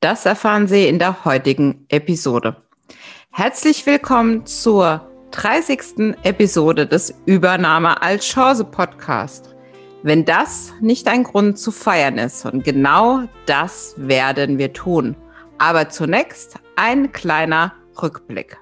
Das erfahren Sie in der heutigen Episode. Herzlich willkommen zur 30. Episode des Übernahme als Chance Podcast. Wenn das nicht ein Grund zu feiern ist und genau das werden wir tun. Aber zunächst ein kleiner Rückblick.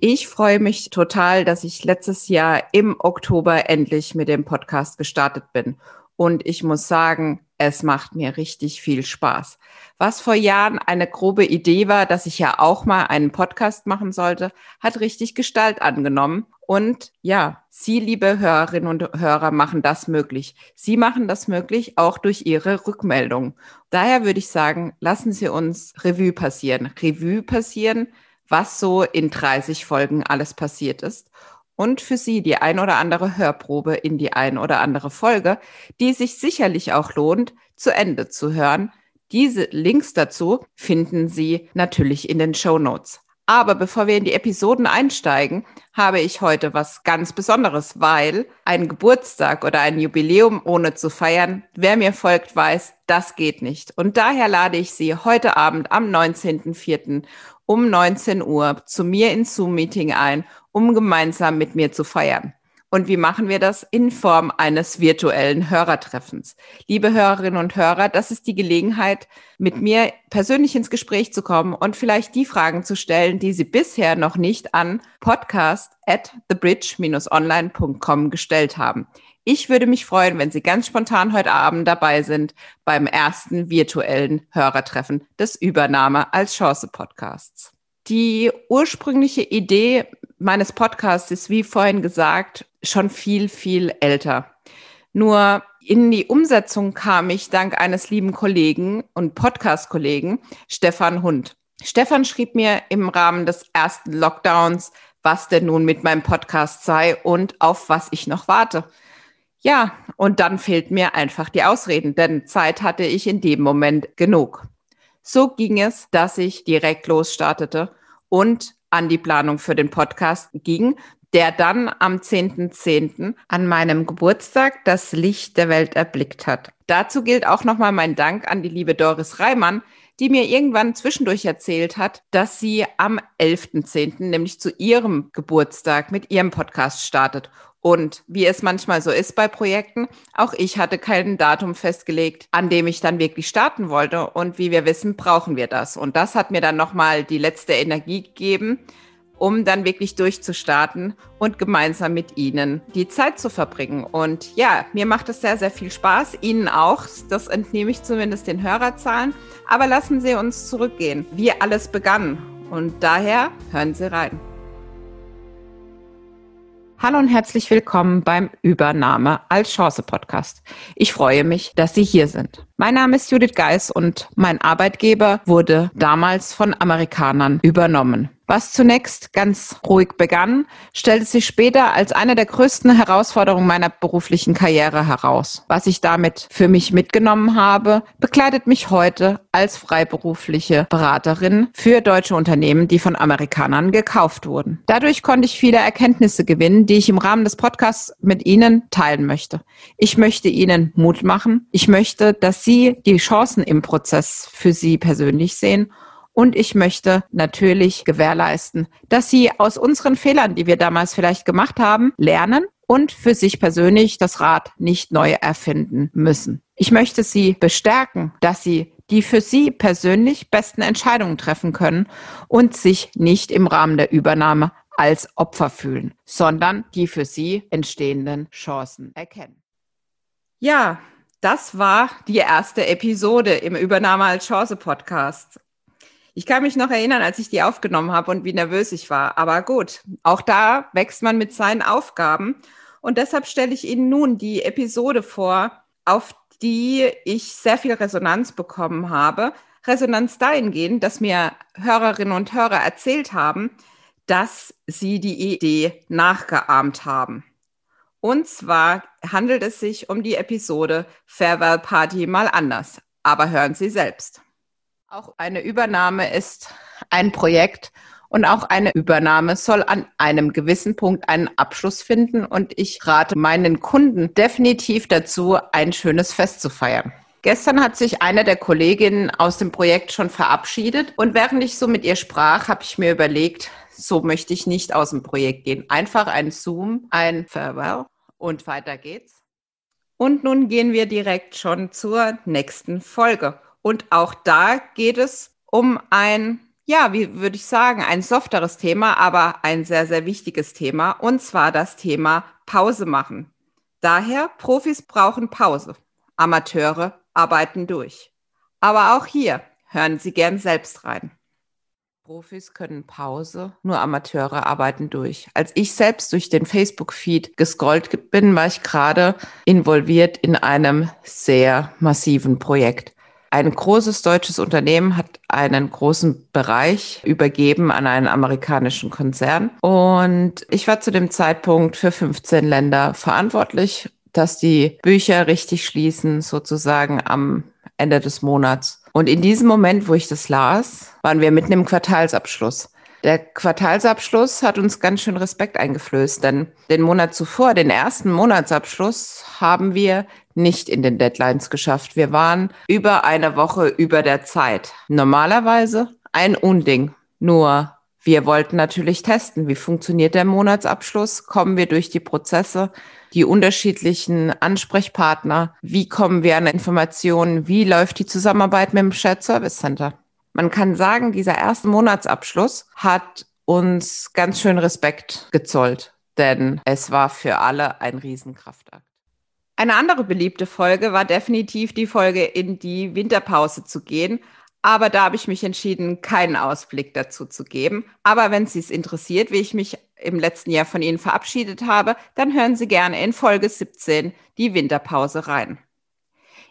Ich freue mich total, dass ich letztes Jahr im Oktober endlich mit dem Podcast gestartet bin. Und ich muss sagen, es macht mir richtig viel Spaß. Was vor Jahren eine grobe Idee war, dass ich ja auch mal einen Podcast machen sollte, hat richtig Gestalt angenommen. Und ja, Sie, liebe Hörerinnen und Hörer, machen das möglich. Sie machen das möglich auch durch Ihre Rückmeldung. Daher würde ich sagen, lassen Sie uns Revue passieren. Revue passieren, was so in 30 Folgen alles passiert ist und für Sie die ein oder andere Hörprobe in die ein oder andere Folge, die sich sicherlich auch lohnt, zu Ende zu hören. Diese Links dazu finden Sie natürlich in den Show Notes. Aber bevor wir in die Episoden einsteigen, habe ich heute was ganz Besonderes, weil ein Geburtstag oder ein Jubiläum ohne zu feiern, wer mir folgt, weiß, das geht nicht. Und daher lade ich Sie heute Abend am 19.04. um 19 Uhr zu mir ins Zoom-Meeting ein um gemeinsam mit mir zu feiern. Und wie machen wir das? In Form eines virtuellen Hörertreffens. Liebe Hörerinnen und Hörer, das ist die Gelegenheit, mit mir persönlich ins Gespräch zu kommen und vielleicht die Fragen zu stellen, die Sie bisher noch nicht an podcast at thebridge-online.com gestellt haben. Ich würde mich freuen, wenn Sie ganz spontan heute Abend dabei sind beim ersten virtuellen Hörertreffen des Übernahme als Chance Podcasts. Die ursprüngliche Idee meines Podcasts ist, wie vorhin gesagt, schon viel, viel älter. Nur in die Umsetzung kam ich dank eines lieben Kollegen und Podcast-Kollegen, Stefan Hund. Stefan schrieb mir im Rahmen des ersten Lockdowns, was denn nun mit meinem Podcast sei und auf was ich noch warte. Ja, und dann fehlt mir einfach die Ausreden, denn Zeit hatte ich in dem Moment genug. So ging es, dass ich direkt losstartete und an die Planung für den Podcast ging, der dann am 10.10. .10. an meinem Geburtstag das Licht der Welt erblickt hat. Dazu gilt auch nochmal mein Dank an die liebe Doris Reimann, die mir irgendwann zwischendurch erzählt hat, dass sie am 11.10., nämlich zu ihrem Geburtstag, mit ihrem Podcast startet. Und wie es manchmal so ist bei Projekten, auch ich hatte kein Datum festgelegt, an dem ich dann wirklich starten wollte. Und wie wir wissen, brauchen wir das. Und das hat mir dann nochmal die letzte Energie gegeben, um dann wirklich durchzustarten und gemeinsam mit Ihnen die Zeit zu verbringen. Und ja, mir macht es sehr, sehr viel Spaß. Ihnen auch. Das entnehme ich zumindest den Hörerzahlen. Aber lassen Sie uns zurückgehen, wie alles begann. Und daher hören Sie rein. Hallo und herzlich willkommen beim Übernahme als Chance Podcast. Ich freue mich, dass Sie hier sind. Mein Name ist Judith Geis und mein Arbeitgeber wurde damals von Amerikanern übernommen. Was zunächst ganz ruhig begann, stellte sich später als eine der größten Herausforderungen meiner beruflichen Karriere heraus. Was ich damit für mich mitgenommen habe, begleitet mich heute als freiberufliche Beraterin für deutsche Unternehmen, die von Amerikanern gekauft wurden. Dadurch konnte ich viele Erkenntnisse gewinnen, die ich im Rahmen des Podcasts mit Ihnen teilen möchte. Ich möchte Ihnen Mut machen. Ich möchte, dass Sie die Chancen im Prozess für Sie persönlich sehen und ich möchte natürlich gewährleisten, dass Sie aus unseren Fehlern, die wir damals vielleicht gemacht haben, lernen und für sich persönlich das Rad nicht neu erfinden müssen. Ich möchte Sie bestärken, dass Sie die für Sie persönlich besten Entscheidungen treffen können und sich nicht im Rahmen der Übernahme als Opfer fühlen, sondern die für Sie entstehenden Chancen erkennen. Ja, das war die erste Episode im Übernahme als Chance Podcast. Ich kann mich noch erinnern, als ich die aufgenommen habe und wie nervös ich war. Aber gut, auch da wächst man mit seinen Aufgaben. Und deshalb stelle ich Ihnen nun die Episode vor, auf die ich sehr viel Resonanz bekommen habe. Resonanz dahingehend, dass mir Hörerinnen und Hörer erzählt haben, dass sie die Idee nachgeahmt haben. Und zwar handelt es sich um die Episode Farewell Party mal anders. Aber hören Sie selbst. Auch eine Übernahme ist ein Projekt und auch eine Übernahme soll an einem gewissen Punkt einen Abschluss finden. Und ich rate meinen Kunden definitiv dazu, ein schönes Fest zu feiern. Gestern hat sich eine der Kolleginnen aus dem Projekt schon verabschiedet und während ich so mit ihr sprach, habe ich mir überlegt, so möchte ich nicht aus dem Projekt gehen. Einfach ein Zoom, ein Farewell und weiter geht's. Und nun gehen wir direkt schon zur nächsten Folge. Und auch da geht es um ein, ja, wie würde ich sagen, ein softeres Thema, aber ein sehr, sehr wichtiges Thema. Und zwar das Thema Pause machen. Daher, Profis brauchen Pause. Amateure arbeiten durch. Aber auch hier hören Sie gern selbst rein. Profis können Pause, nur Amateure arbeiten durch. Als ich selbst durch den Facebook-Feed gescrollt bin, war ich gerade involviert in einem sehr massiven Projekt. Ein großes deutsches Unternehmen hat einen großen Bereich übergeben an einen amerikanischen Konzern. Und ich war zu dem Zeitpunkt für 15 Länder verantwortlich dass die Bücher richtig schließen, sozusagen am Ende des Monats. Und in diesem Moment, wo ich das las, waren wir mitten im Quartalsabschluss. Der Quartalsabschluss hat uns ganz schön Respekt eingeflößt, denn den Monat zuvor, den ersten Monatsabschluss, haben wir nicht in den Deadlines geschafft. Wir waren über eine Woche über der Zeit. Normalerweise ein Unding. Nur wir wollten natürlich testen, wie funktioniert der Monatsabschluss, kommen wir durch die Prozesse, die unterschiedlichen Ansprechpartner, wie kommen wir an Informationen, wie läuft die Zusammenarbeit mit dem Shared Service Center. Man kann sagen, dieser erste Monatsabschluss hat uns ganz schön Respekt gezollt, denn es war für alle ein Riesenkraftakt. Eine andere beliebte Folge war definitiv die Folge in die Winterpause zu gehen, aber da habe ich mich entschieden, keinen Ausblick dazu zu geben. Aber wenn Sie es interessiert, wie ich mich im letzten Jahr von Ihnen verabschiedet habe, dann hören Sie gerne in Folge 17 die Winterpause rein.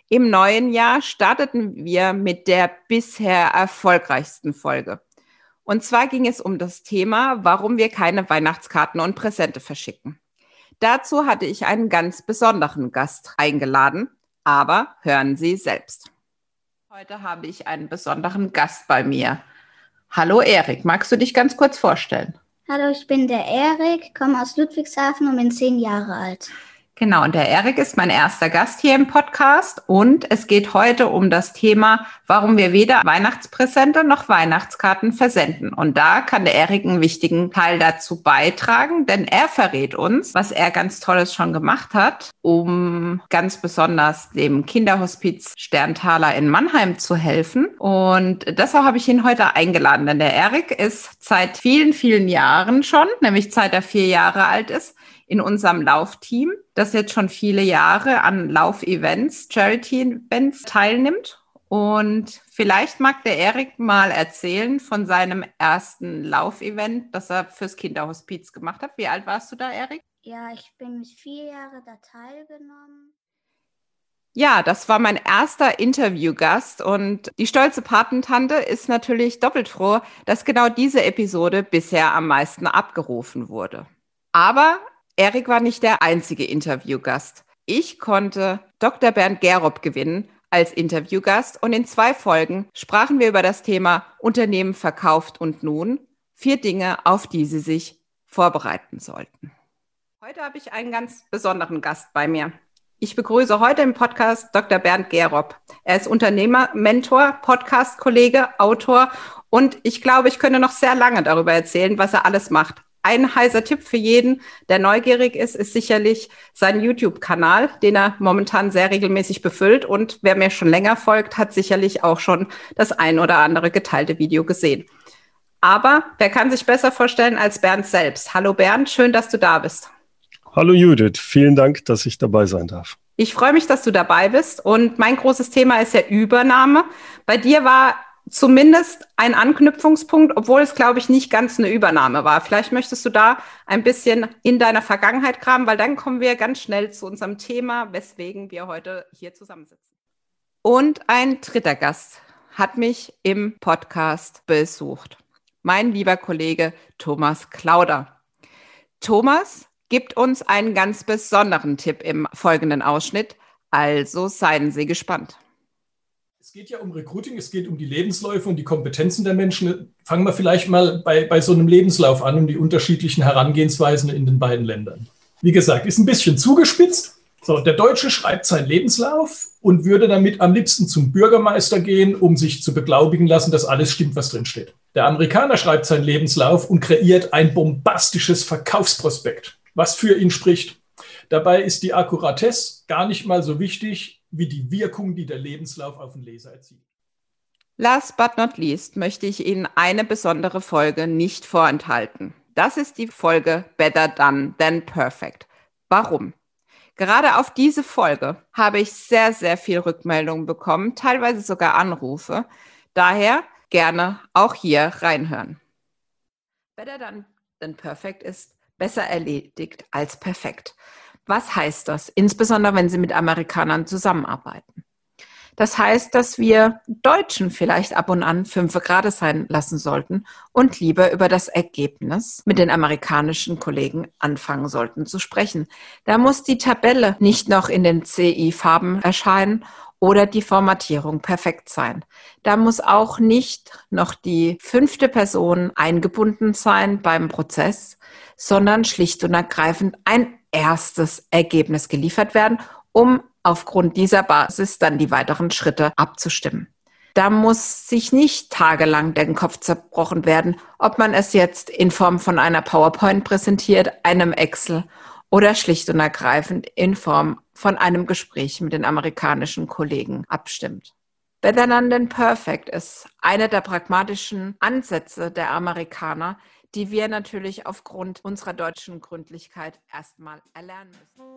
Im neuen Jahr starteten wir mit der bisher erfolgreichsten Folge. Und zwar ging es um das Thema, warum wir keine Weihnachtskarten und Präsente verschicken. Dazu hatte ich einen ganz besonderen Gast eingeladen, aber hören Sie selbst. Heute habe ich einen besonderen Gast bei mir. Hallo Erik, magst du dich ganz kurz vorstellen? Hallo, ich bin der Erik, komme aus Ludwigshafen und bin zehn Jahre alt. Genau, und der Erik ist mein erster Gast hier im Podcast und es geht heute um das Thema, warum wir weder Weihnachtspräsente noch Weihnachtskarten versenden. Und da kann der Erik einen wichtigen Teil dazu beitragen, denn er verrät uns, was er ganz Tolles schon gemacht hat, um ganz besonders dem Kinderhospiz Sterntaler in Mannheim zu helfen. Und deshalb habe ich ihn heute eingeladen, denn der Erik ist seit vielen, vielen Jahren schon, nämlich seit er vier Jahre alt ist, in unserem Laufteam, das jetzt schon viele Jahre an Laufevents, Charity-Events teilnimmt. Und vielleicht mag der Erik mal erzählen von seinem ersten Laufevent, das er fürs Kinderhospiz gemacht hat. Wie alt warst du da, Erik? Ja, ich bin mit vier Jahren da teilgenommen. Ja, das war mein erster Interviewgast und die stolze Patentante ist natürlich doppelt froh, dass genau diese Episode bisher am meisten abgerufen wurde. Aber Erik war nicht der einzige Interviewgast. Ich konnte Dr. Bernd Gerob gewinnen als Interviewgast und in zwei Folgen sprachen wir über das Thema Unternehmen verkauft und nun vier Dinge, auf die Sie sich vorbereiten sollten. Heute habe ich einen ganz besonderen Gast bei mir. Ich begrüße heute im Podcast Dr. Bernd Gerob. Er ist Unternehmer, Mentor, Podcast-Kollege, Autor und ich glaube, ich könnte noch sehr lange darüber erzählen, was er alles macht. Ein heißer Tipp für jeden, der neugierig ist, ist sicherlich sein YouTube-Kanal, den er momentan sehr regelmäßig befüllt. Und wer mir schon länger folgt, hat sicherlich auch schon das ein oder andere geteilte Video gesehen. Aber wer kann sich besser vorstellen als Bernd selbst? Hallo Bernd, schön, dass du da bist. Hallo Judith, vielen Dank, dass ich dabei sein darf. Ich freue mich, dass du dabei bist. Und mein großes Thema ist ja Übernahme. Bei dir war zumindest ein Anknüpfungspunkt, obwohl es, glaube ich, nicht ganz eine Übernahme war. Vielleicht möchtest du da ein bisschen in deiner Vergangenheit graben, weil dann kommen wir ganz schnell zu unserem Thema, weswegen wir heute hier zusammensitzen. Und ein dritter Gast hat mich im Podcast besucht. Mein lieber Kollege Thomas Klauder. Thomas gibt uns einen ganz besonderen Tipp im folgenden Ausschnitt, also seien Sie gespannt. Es geht ja um Recruiting, es geht um die Lebensläufe und die Kompetenzen der Menschen. Fangen wir vielleicht mal bei, bei so einem Lebenslauf an und die unterschiedlichen Herangehensweisen in den beiden Ländern. Wie gesagt, ist ein bisschen zugespitzt. So, der Deutsche schreibt seinen Lebenslauf und würde damit am liebsten zum Bürgermeister gehen, um sich zu beglaubigen lassen, dass alles stimmt, was drin steht. Der Amerikaner schreibt seinen Lebenslauf und kreiert ein bombastisches Verkaufsprospekt, was für ihn spricht. Dabei ist die Akkuratesse gar nicht mal so wichtig, wie die Wirkung, die der Lebenslauf auf den Leser erzielt. Last but not least möchte ich Ihnen eine besondere Folge nicht vorenthalten. Das ist die Folge Better Done Than Perfect. Warum? Gerade auf diese Folge habe ich sehr, sehr viel Rückmeldungen bekommen, teilweise sogar Anrufe. Daher gerne auch hier reinhören. Better Done Than Perfect ist besser erledigt als perfekt. Was heißt das? Insbesondere wenn Sie mit Amerikanern zusammenarbeiten. Das heißt, dass wir Deutschen vielleicht ab und an fünf Grad sein lassen sollten und lieber über das Ergebnis mit den amerikanischen Kollegen anfangen sollten zu sprechen. Da muss die Tabelle nicht noch in den CI-Farben erscheinen oder die Formatierung perfekt sein. Da muss auch nicht noch die fünfte Person eingebunden sein beim Prozess, sondern schlicht und ergreifend ein erstes Ergebnis geliefert werden, um aufgrund dieser Basis dann die weiteren Schritte abzustimmen. Da muss sich nicht tagelang den Kopf zerbrochen werden, ob man es jetzt in Form von einer PowerPoint präsentiert, einem Excel oder schlicht und ergreifend in Form von einem Gespräch mit den amerikanischen Kollegen abstimmt. Better than perfect ist einer der pragmatischen Ansätze der Amerikaner, die wir natürlich aufgrund unserer deutschen Gründlichkeit erstmal erlernen müssen.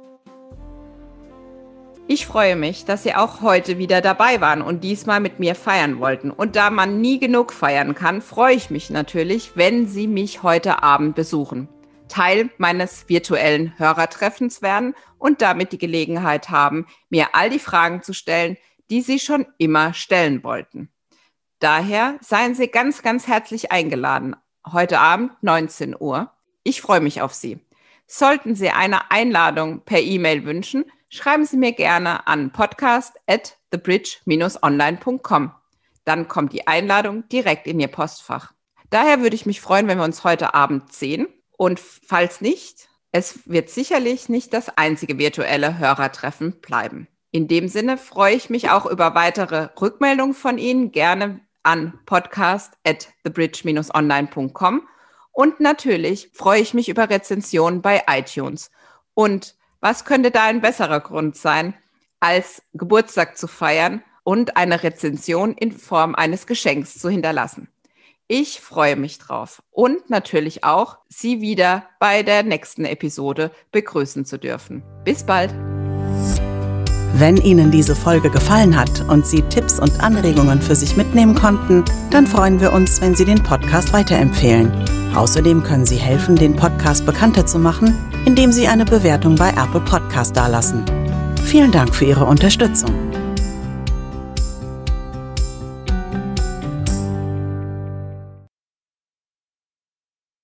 Ich freue mich, dass Sie auch heute wieder dabei waren und diesmal mit mir feiern wollten. Und da man nie genug feiern kann, freue ich mich natürlich, wenn Sie mich heute Abend besuchen. Teil meines virtuellen Hörertreffens werden und damit die Gelegenheit haben, mir all die Fragen zu stellen, die Sie schon immer stellen wollten. Daher seien Sie ganz, ganz herzlich eingeladen, heute Abend 19 Uhr. Ich freue mich auf Sie. Sollten Sie eine Einladung per E-Mail wünschen, schreiben Sie mir gerne an podcast at thebridge-online.com. Dann kommt die Einladung direkt in Ihr Postfach. Daher würde ich mich freuen, wenn wir uns heute Abend sehen. Und falls nicht, es wird sicherlich nicht das einzige virtuelle Hörertreffen bleiben. In dem Sinne freue ich mich auch über weitere Rückmeldungen von Ihnen, gerne an podcast at thebridge-online.com. Und natürlich freue ich mich über Rezensionen bei iTunes. Und was könnte da ein besserer Grund sein, als Geburtstag zu feiern und eine Rezension in Form eines Geschenks zu hinterlassen? Ich freue mich drauf und natürlich auch, Sie wieder bei der nächsten Episode begrüßen zu dürfen. Bis bald! Wenn Ihnen diese Folge gefallen hat und Sie Tipps und Anregungen für sich mitnehmen konnten, dann freuen wir uns, wenn Sie den Podcast weiterempfehlen. Außerdem können Sie helfen, den Podcast bekannter zu machen, indem Sie eine Bewertung bei Apple Podcast dalassen. Vielen Dank für Ihre Unterstützung.